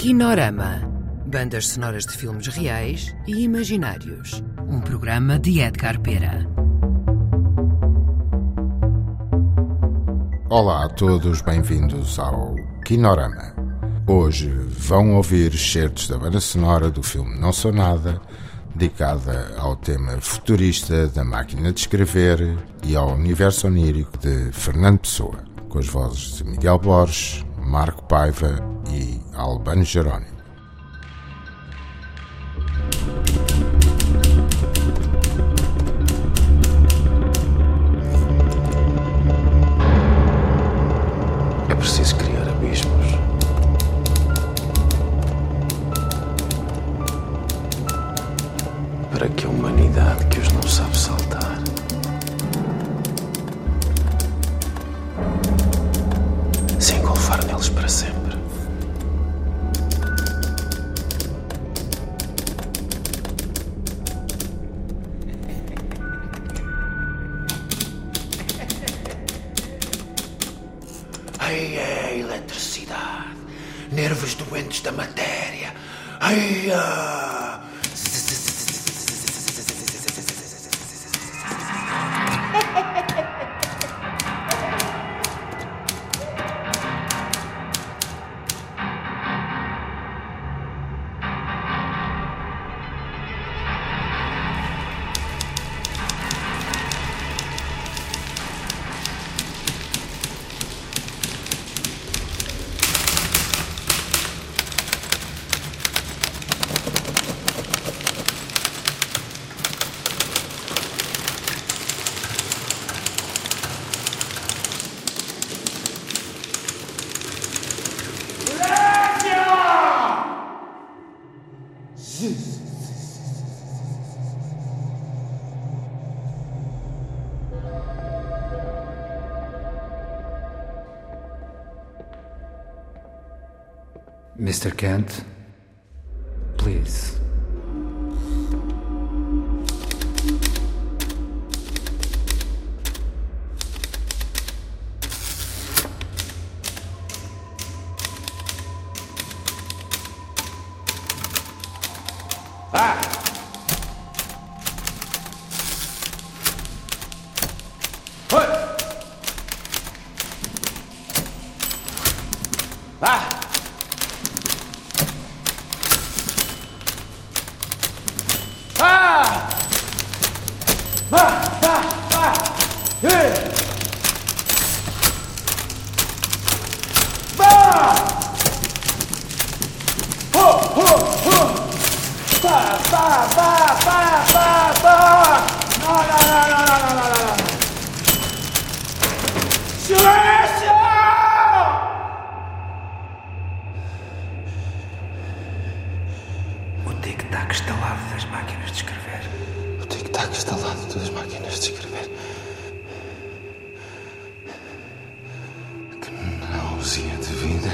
Kinorama. Bandas sonoras de filmes reais e imaginários. Um programa de Edgar Pera. Olá a todos, bem-vindos ao Kinorama. Hoje vão ouvir certos da banda sonora do filme Não Sou Nada, dedicada ao tema futurista da máquina de escrever e ao universo onírico de Fernando Pessoa, com as vozes de Miguel Borges, Marco Paiva Albano Jerónimo. É preciso criar abismos. Para que a humanidade que os não sabe saltar se engolfar neles para sempre. Ai, é eletricidade. Nervos doentes da matéria. Ai, ah. Mr. Kent, please. Ah! Ah! O tic-tac instalado das máquinas de escrever. Que náusea de vida.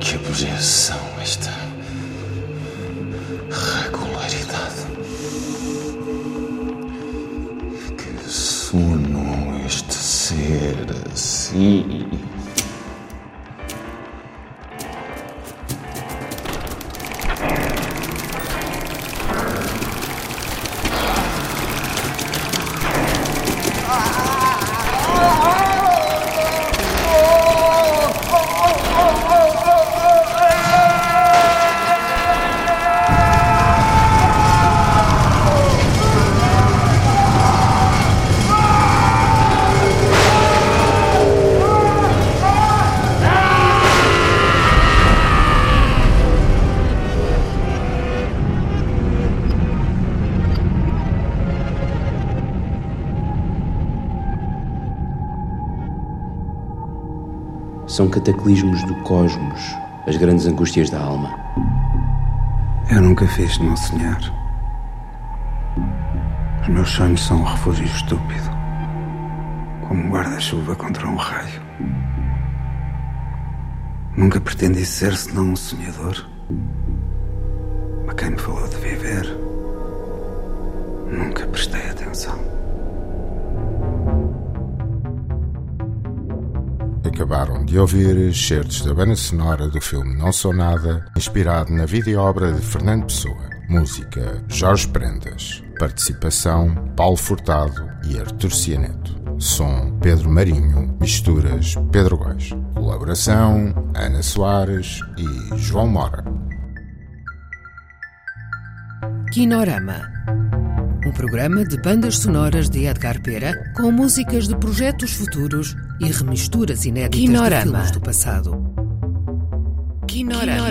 Que abjeção esta regularidade. Que sono este ser assim. São cataclismos do cosmos, as grandes angústias da alma. Eu nunca fiz de não sonhar. Os meus sonhos são um refúgio estúpido, como um guarda-chuva contra um raio. Nunca pretendi ser senão um sonhador. A quem me falou de viver, nunca prestei atenção. Acabaram de ouvir excertos da banda sonora do filme Não Sou Nada, inspirado na videoobra de Fernando Pessoa. Música Jorge Prendas. Participação Paulo Furtado e Artur Cianeto. Som Pedro Marinho. Misturas Pedro Góis. Colaboração Ana Soares e João Mora. Kinorama. Um programa de bandas sonoras de Edgar Pera com músicas de projetos futuros e remisturas inéditas Kinorama. de filmes do passado. Kinorama.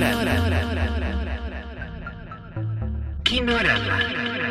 Kinorama.